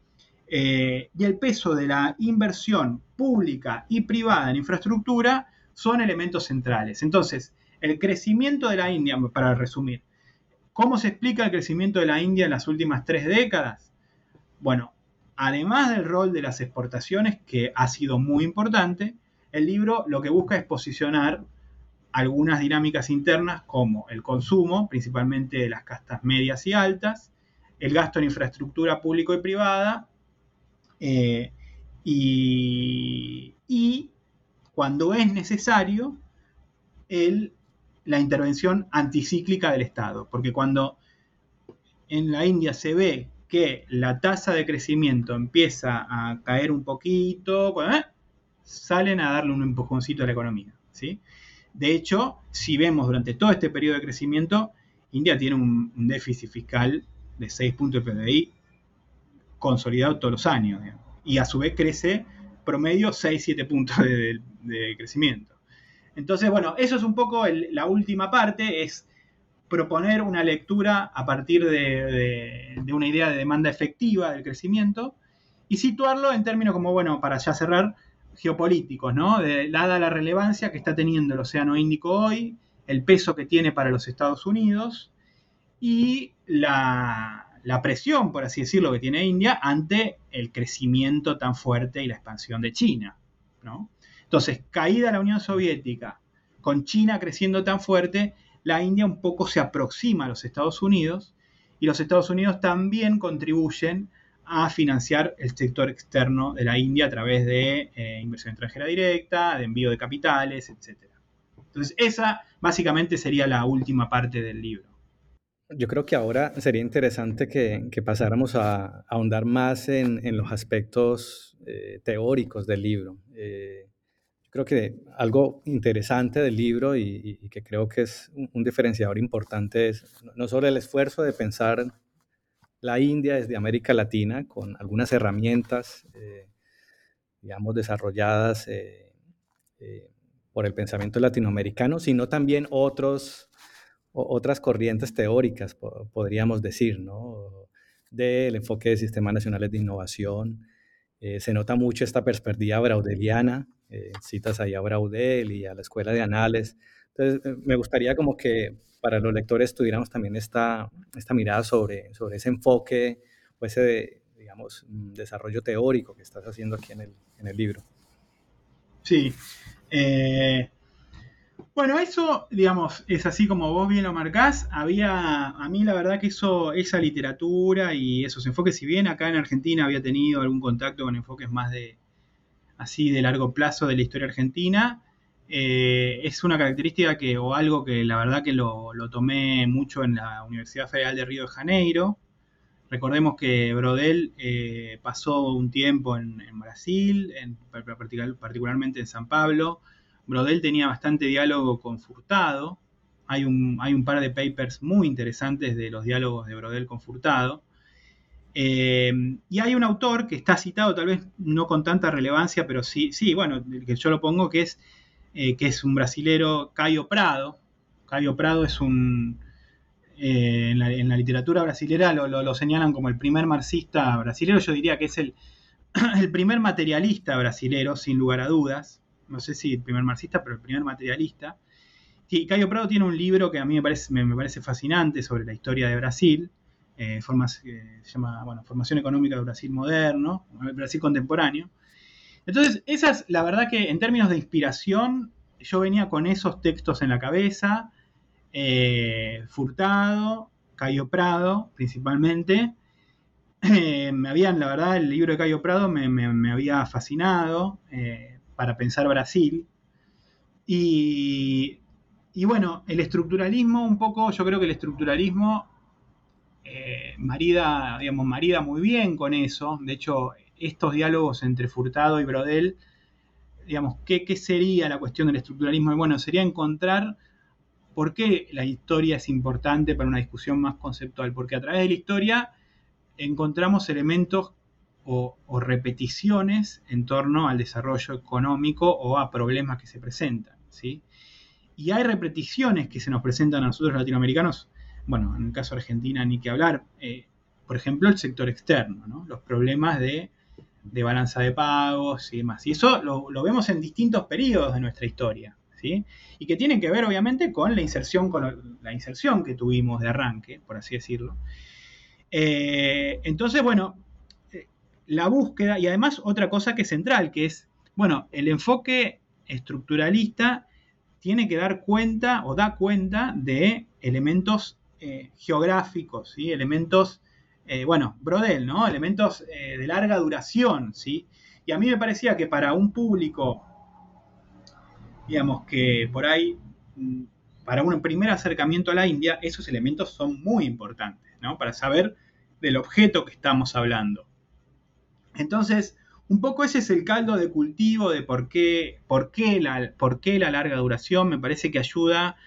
eh, y el peso de la inversión pública y privada en infraestructura son elementos centrales. Entonces, el crecimiento de la India, para resumir, ¿cómo se explica el crecimiento de la India en las últimas tres décadas? Bueno, además del rol de las exportaciones, que ha sido muy importante, el libro lo que busca es posicionar algunas dinámicas internas como el consumo, principalmente de las castas medias y altas, el gasto en infraestructura público y privada eh, y, cuando es necesario, la intervención anticíclica del Estado. Porque cuando en la India se ve que la tasa de crecimiento empieza a caer un poquito, ¿eh? salen a darle un empujoncito a la economía. ¿sí? De hecho, si vemos durante todo este periodo de crecimiento, India tiene un, déficit fiscal de 6 puntos de PBI consolidado todos los años. Y a su vez crece promedio 6-7 puntos de, crecimiento. Entonces, bueno, eso es un poco la última parte, es proponer una lectura a partir de, una idea de demanda efectiva del crecimiento y situarlo en términos como, bueno, para ya cerrar, geopolíticos, ¿no? dada la relevancia que está teniendo el Océano Índico hoy, el peso que tiene para los Estados Unidos y la, la presión, por así decirlo, que tiene India ante el crecimiento tan fuerte y la expansión de China. ¿no? Entonces, caída la Unión Soviética, con China creciendo tan fuerte, la India un poco se aproxima a los Estados Unidos y los Estados Unidos también contribuyen a financiar el sector externo de la India a través de eh, inversión extranjera directa, de envío de capitales, etc. Entonces, esa básicamente sería la última parte del libro. Yo creo que ahora sería interesante que, pasáramos a, ahondar más en, los aspectos eh, teóricos del libro. Eh, creo que algo interesante del libro y, que creo que es un, diferenciador importante es no solo el esfuerzo de pensar la India desde América Latina con algunas herramientas, eh, digamos, desarrolladas por el pensamiento latinoamericano, sino también otros otras corrientes teóricas, podríamos decir, ¿no? Del enfoque de sistemas nacionales de innovación. Eh, se nota mucho esta perspectiva braudeliana, eh, citas ahí a Braudel y a la Escuela de Anales. Entonces, eh, me gustaría como que para los lectores tuviéramos también esta, esta mirada sobre, sobre ese enfoque o ese, digamos, mm, desarrollo teórico que estás haciendo aquí en el, en el libro. Sí. Bueno, eso, digamos, es así como vos bien lo marcás. Había, a mí la verdad que eso, esa literatura y esos enfoques, si bien acá en Argentina había tenido algún contacto con enfoques más de, así de largo plazo de la historia argentina, eh, es una característica que, o algo que la verdad que lo, tomé mucho en la Universidad Federal de Río de Janeiro. Recordemos que Brodel eh, pasó un tiempo en, Brasil, en, particularmente en San Pablo, Brodel tenía bastante diálogo con Furtado. Hay un, hay un par de papers muy interesantes de los diálogos de Brodel con Furtado. Eh, y hay un autor que está citado, tal vez no con tanta relevancia, pero sí, sí, bueno, que yo lo pongo, que es, eh, que es un brasilero, Caio Prado. Caio Prado es un, eh, en, la, literatura brasilera lo, señalan como el primer marxista brasilero, yo diría que es el, [CLEARS THROAT] el primer materialista brasilero, sin lugar a dudas no sé si el primer marxista, pero el primer materialista. Y Cayo Prado tiene un libro que a mí me parece, me, parece fascinante sobre la historia de Brasil, eh, se llama bueno, Formación Económica de Brasil Moderno, Brasil Contemporáneo. Entonces, esa es la verdad que en términos de inspiración, yo venía con esos textos en la cabeza, eh, Furtado, Cayo Prado principalmente. Eh, me habían, la verdad, el libro de Cayo Prado me, había fascinado. Eh, para pensar Brasil. Y, bueno, el estructuralismo, un poco, yo creo que el estructuralismo eh, marida, digamos, marida muy bien con eso. De hecho, estos diálogos entre Furtado y Brodel, digamos, ¿qué, ¿qué, sería la cuestión del estructuralismo? Bueno, sería encontrar por qué la historia es importante para una discusión más conceptual, porque a través de la historia encontramos elementos o, repeticiones en torno al desarrollo económico o a problemas que se presentan. ¿sí? Y hay repeticiones que se nos presentan a nosotros latinoamericanos, bueno, en el caso de Argentina ni que hablar, eh, por ejemplo, el sector externo, los problemas de, balanza de pagos y demás. Y eso lo, vemos en distintos periodos de nuestra historia. ¿Sí? Y que tienen que ver obviamente con la inserción, con la inserción que tuvimos de arranque, por así decirlo. Eh, entonces, bueno, la búsqueda y además otra cosa que es central, que es, bueno, el enfoque estructuralista tiene que dar cuenta o da cuenta de elementos eh, geográficos, ¿sí? elementos, eh, bueno, Brodel, ¿no? Elementos eh, de larga duración, ¿sí? Y a mí me parecía que para un público, digamos que por ahí, mm, para un primer acercamiento a la India, esos elementos son muy importantes, ¿no? Para saber del objeto que estamos hablando. Entonces, un poco ese es el caldo de cultivo de por qué, por qué, la, por qué la larga duración. Me parece que ayuda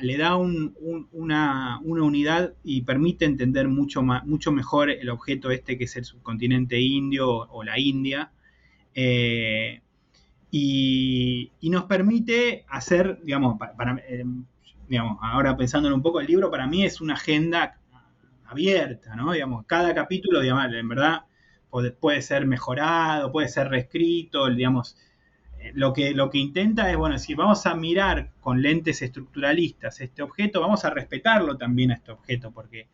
le da una, unidad y permite entender mucho, mucho mejor el objeto este que es el subcontinente indio o, la India. Eh, y, nos permite hacer, digamos, eh, digamos, ahora pensándolo un poco, el libro para mí es una agenda abierta, ¿no? Digamos, cada capítulo, digamos, en verdad puede ser mejorado, puede ser reescrito, digamos, lo que, lo que intenta es, bueno, si vamos a mirar con lentes estructuralistas este objeto, vamos a respetarlo también a este objeto, porque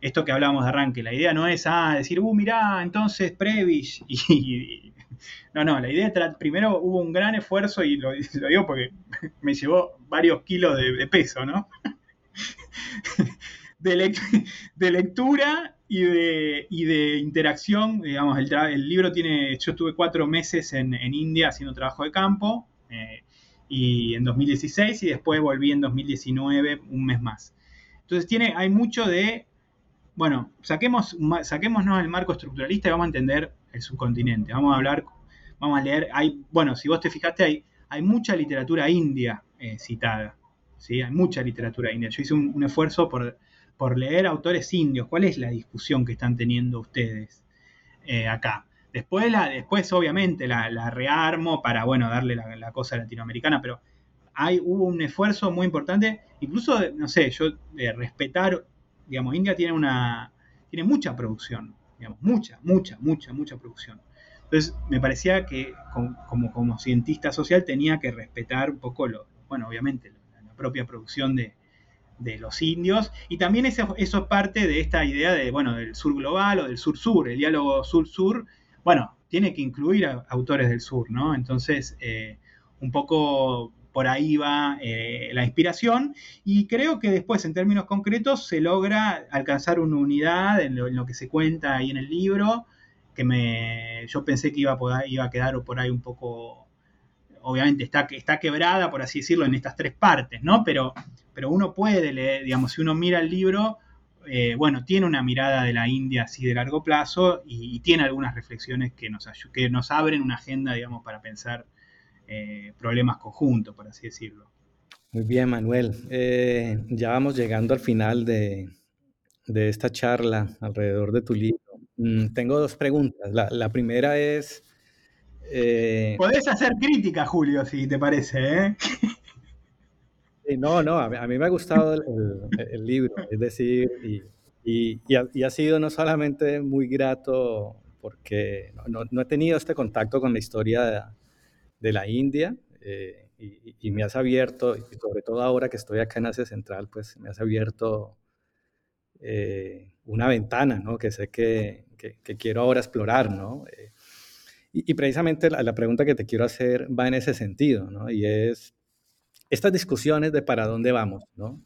esto que hablamos de arranque, la idea no es, ah, decir, uh, mirá, entonces Prevish, [LAUGHS] y, no, no, la idea primero hubo un gran esfuerzo, y lo, [LAUGHS] digo porque [LAUGHS] me llevó varios kilos de, peso, ¿no? de lectura y de, de interacción, digamos, el, libro tiene, yo estuve cuatro meses en, India haciendo trabajo de campo, eh, y en 2016, y después volví en 2019, un mes más. Entonces tiene, hay mucho de, bueno, saquemos, saquémonos el marco estructuralista y vamos a entender el subcontinente, vamos a hablar, vamos a leer, hay, bueno, si vos te fijaste, hay, hay mucha literatura india eh, citada, ¿sí? hay mucha literatura india. Yo hice un esfuerzo por por leer autores indios. ¿Cuál es la discusión que están teniendo ustedes eh, acá? Después, la, después obviamente, la, rearmo para, bueno, darle la, cosa latinoamericana, pero hay, hubo un esfuerzo muy importante, incluso, no sé, yo de respetar, digamos, India tiene una, tiene mucha producción, digamos, mucha, mucha, mucha, mucha producción. Entonces, me parecía que como, como, cientista social tenía que respetar un poco, lo, bueno, obviamente, la, propia producción de, de los indios, y también eso, eso, es parte de esta idea de, bueno, del sur global o del sur-sur, el diálogo sur-sur, bueno, tiene que incluir a autores del sur, ¿no? Entonces, eh, un poco por ahí va eh, la inspiración. Y creo que después en términos concretos se logra alcanzar una unidad en lo, que se cuenta ahí en el libro que me yo pensé que iba a, iba a quedar por ahí un poco obviamente está, está quebrada por así decirlo en estas tres partes no pero pero uno puede leer digamos si uno mira el libro eh, bueno, tiene una mirada de la India así de largo plazo y, tiene algunas reflexiones que nos, que nos abren una agenda, digamos, para pensar eh, problemas conjuntos, por así decirlo. Muy bien, Manuel. Eh, ya vamos llegando al final de, esta charla alrededor de tu libro. Mm, tengo dos preguntas. La, primera es... Eh... Podés hacer crítica, Julio, si te parece. No, no, a mí, me ha gustado el, libro, es decir, y, ha, sido no solamente muy grato porque no, he tenido este contacto con la historia de, la India eh, y, me has abierto, y sobre todo ahora que estoy acá en Asia Central, pues me has abierto eh, una ventana, ¿no? Que sé que, quiero ahora explorar, ¿no? Eh, y, precisamente la, pregunta que te quiero hacer va en ese sentido, ¿no? Y es estas discusiones de para dónde vamos, ¿no?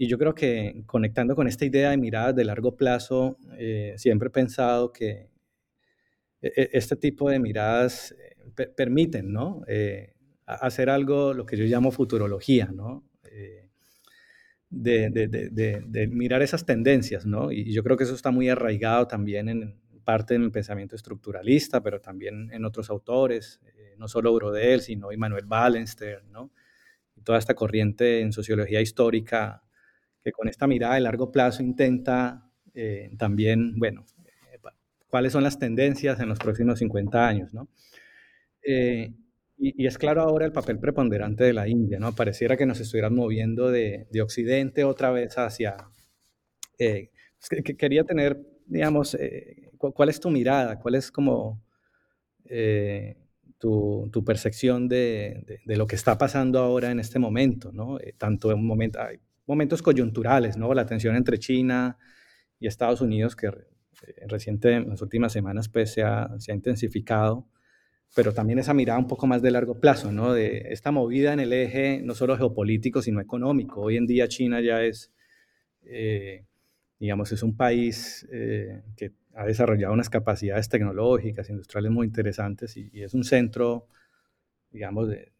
y yo creo que conectando con esta idea de miradas de largo plazo, siempre he pensado que e, e, este tipo de miradas permiten, ¿no? Eh, hacer algo, lo que yo llamo futurología, ¿no? Eh, de, mirar esas tendencias, ¿no? Y yo creo que eso está muy arraigado también en parte en el pensamiento estructuralista, pero también en otros autores, eh, no solo Brodel, sino Immanuel Wallenstern, ¿no? Toda esta corriente en sociología histórica que con esta mirada de largo plazo intenta también, bueno, cuáles son las tendencias en los próximos 50 años, ¿no? Eh, y, es claro ahora el papel preponderante de la India, ¿no? Pareciera que nos estuvieran moviendo de, Occidente otra vez hacia... Eh, que, quería tener, digamos, eh, ¿cuál es tu mirada? ¿Cuál es como tu, tu, percepción de, de, lo que está pasando ahora en este momento, ¿no? tanto en momento, hay momentos coyunturales, ¿no? La tensión entre China y Estados Unidos que reciente, en las últimas semanas, pues se ha, se ha intensificado pero también esa mirada un poco más de largo plazo, ¿no? De esta movida en el eje no solo geopolítico, sino económico. Hoy en día China ya es, eh, digamos, es un país eh, que ha desarrollado unas capacidades tecnológicas, industriales muy interesantes y, es un centro, digamos, de,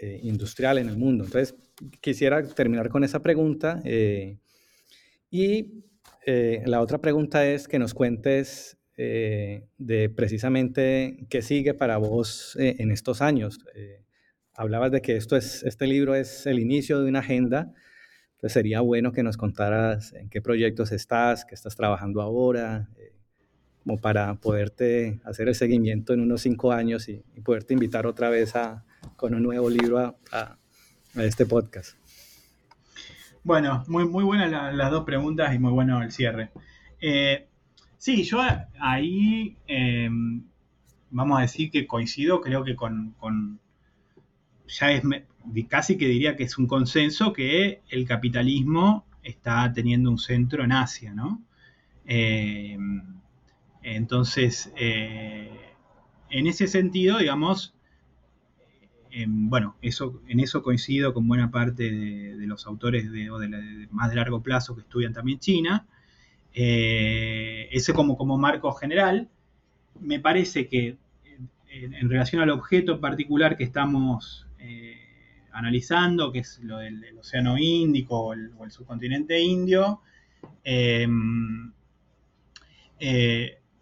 eh, industrial en el mundo. Entonces, quisiera terminar con esa pregunta. y la otra pregunta es que nos cuentes eh, de precisamente qué sigue para vos eh, en estos años. Eh, hablabas de que esto es, este libro es el inicio de una agenda, entonces sería bueno que nos contaras en qué proyectos estás, qué estás trabajando ahora, como para poderte hacer el seguimiento en unos cinco años y, poderte invitar otra vez con un nuevo libro a, este podcast. Bueno, muy, muy buenas las dos preguntas y muy bueno el cierre. Sí, yo ahí em, vamos a decir que coincido, creo que con, ya es casi que diría que es un consenso que el capitalismo está teniendo un centro en Asia, ¿no? Em, entonces, eh, en ese sentido, digamos, em, bueno, eso, en eso coincido con buena parte de, los autores de, de, más de largo plazo que estudian también China. Eh, ese como, como marco general. Me parece que en, relación al objeto particular que estamos eh, analizando, que es lo del, Océano Índico o el, subcontinente indio, eh,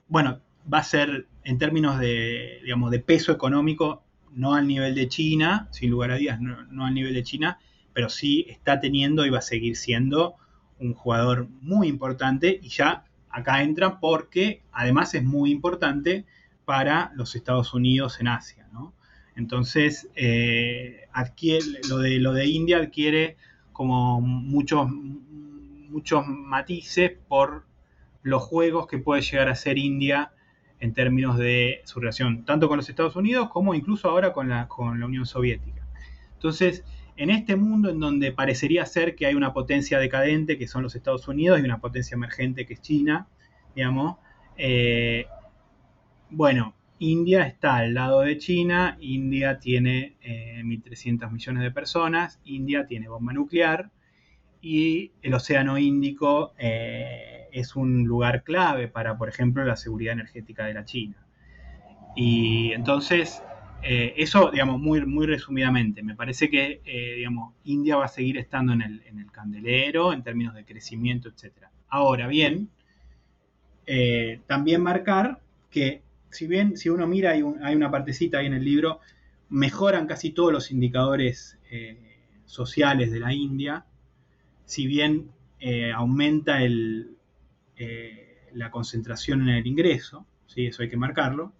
bueno, va a ser en términos de, digamos, de peso económico, no al nivel de China, sin lugar a dudas, no, no al nivel de China, pero sí está teniendo y va a seguir siendo un jugador muy importante y ya acá entra porque además es muy importante para los Estados Unidos en Asia. Entonces, eh, adquiere, lo, de, lo de India adquiere como muchos, muchos matices por los juegos que puede llegar a ser India en términos de su relación tanto con los Estados Unidos como incluso ahora con la, con la Unión Soviética. Entonces, en este mundo en donde parecería ser que hay una potencia decadente, que son los Estados Unidos, y una potencia emergente, que es China, digamos, eh, bueno, India está al lado de China, India tiene 1.300 eh, millones de personas, India tiene bomba nuclear y el Océano Índico eh, es un lugar clave para, por ejemplo, la seguridad energética de la China. Y entonces, eh, eso, digamos, muy, muy resumidamente, me parece que, digamos, India va a seguir estando en el, en el candelero en términos de crecimiento, etc. Ahora bien, también marcar que si bien si uno mira, hay, una partecita ahí en el libro, mejoran casi todos los indicadores eh, sociales de la India, si bien eh, aumenta eh, la concentración en el ingreso, ¿sí? eso hay que marcarlo,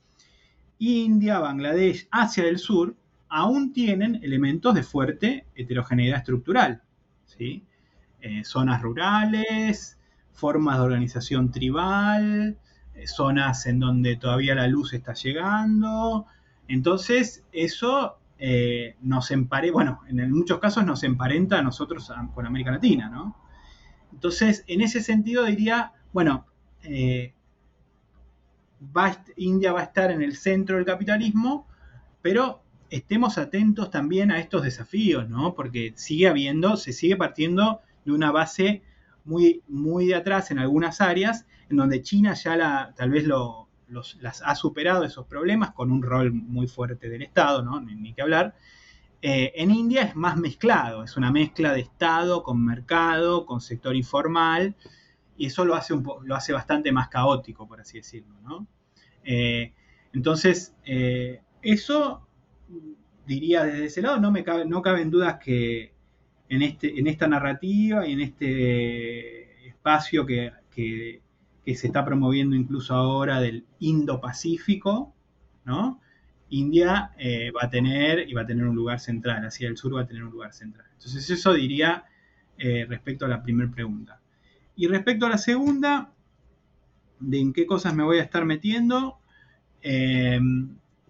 India, Bangladesh, Asia del Sur, aún tienen elementos de fuerte heterogeneidad estructural, zonas rurales, formas de organización tribal, zonas en donde todavía la luz está llegando. Entonces, eso eh, nos emparenta, bueno, en muchos casos nos emparenta a nosotros con América Latina, ¿no? Entonces, en ese sentido diría, bueno, eh, India va a estar en el centro del capitalismo, pero estemos atentos también a estos desafíos, ¿no? Porque sigue habiendo, se sigue partiendo de una base muy, muy de atrás en algunas áreas en donde China ya tal vez las ha superado esos problemas con un rol muy fuerte del Estado, ¿no? ni, que hablar. Eh, en India es más mezclado, es una mezcla de Estado con mercado, con sector informal, y eso lo hace, lo hace bastante más caótico, por así decirlo. Eh, entonces, eh, eso diría desde ese lado, no, me cabe, no caben dudas que en, este, en esta narrativa y en este espacio que que se está promoviendo incluso ahora del Indo-Pacífico, ¿no? India eh, va a tener y va a tener un lugar central, hacia el sur va a tener un lugar central. Entonces eso diría eh, respecto a la primera pregunta. Y respecto a la segunda, de en qué cosas me voy a estar metiendo, eh,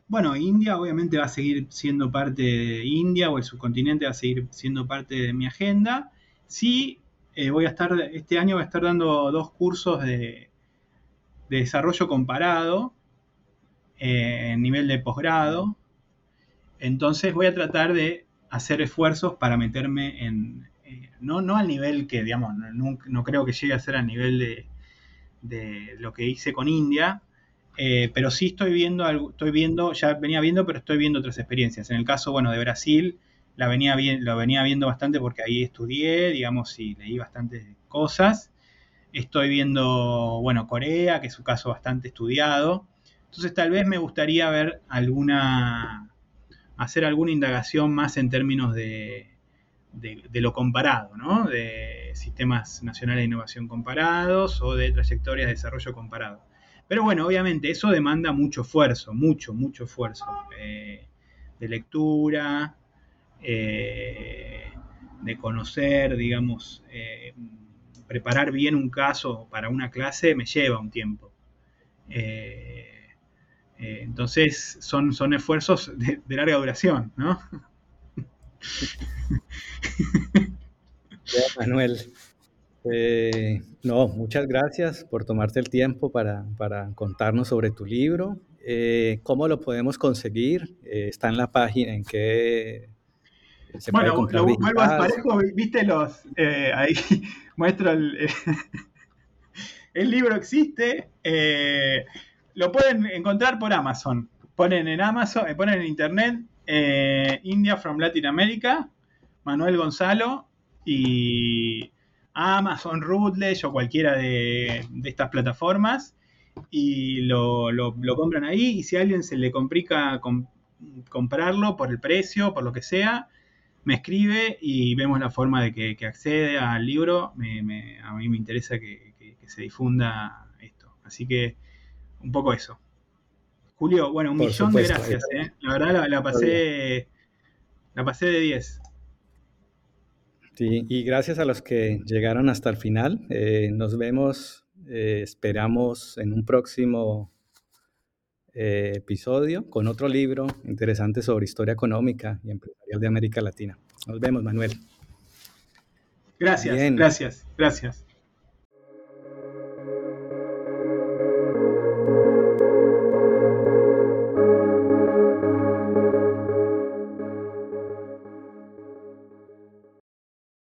bueno, India obviamente va a seguir siendo parte de India o el subcontinente va a seguir siendo parte de mi agenda. Sí, eh, voy a estar, este año voy a estar dando dos cursos de, desarrollo comparado eh, en nivel de posgrado. Entonces voy a tratar de hacer esfuerzos para meterme en, eh, no, no al nivel que, digamos, no, creo que llegue a ser al nivel de, de lo que hice con India, pero sí estoy viendo, estoy viendo, ya venía viendo, pero estoy viendo otras experiencias. En el caso, bueno, de Brasil, la venía venía viendo bastante porque ahí estudié, digamos, y leí bastantes cosas. Estoy viendo, bueno, Corea, que es un caso bastante estudiado. Entonces tal vez me gustaría ver alguna, hacer alguna indagación más en términos de, de, lo comparado, ¿no? De sistemas nacionales de innovación comparados o de trayectorias de desarrollo comparado. Pero bueno, obviamente eso demanda mucho esfuerzo, mucho, mucho esfuerzo eh, de lectura, eh, de conocer, digamos, eh, preparar bien un caso para una clase me lleva un tiempo. Eh, entonces son, son esfuerzos de, larga duración, ¿no? Manuel. no, muchas gracias por tomarte el tiempo para, contarnos sobre tu libro. ¿Cómo lo podemos conseguir? ¿Está en la página en qué bueno, lo vuelvo a parejo, viste los. Eh, ahí [LAUGHS] muestro el. [LAUGHS] el libro existe. Eh, lo pueden encontrar por Amazon. Ponen en Amazon, eh, ponen en internet India from Latin America, Manuel Gonzalo y Amazon, Rootledge o cualquiera de, estas plataformas y lo, compran ahí y si a alguien se le complica comprarlo por el precio, por lo que sea, me escribe y vemos la forma de que, accede al libro. a mí me interesa que, se difunda esto. Así que un poco eso. Julio, bueno, un millón de gracias. ¿eh? La verdad la, pasé, la pasé de 10. Sí, y gracias a los que llegaron hasta el final. Eh, nos vemos, eh, esperamos en un próximo episodio con otro libro interesante sobre historia económica y empresarial de América Latina. Nos vemos, Manuel. Gracias, gracias, gracias.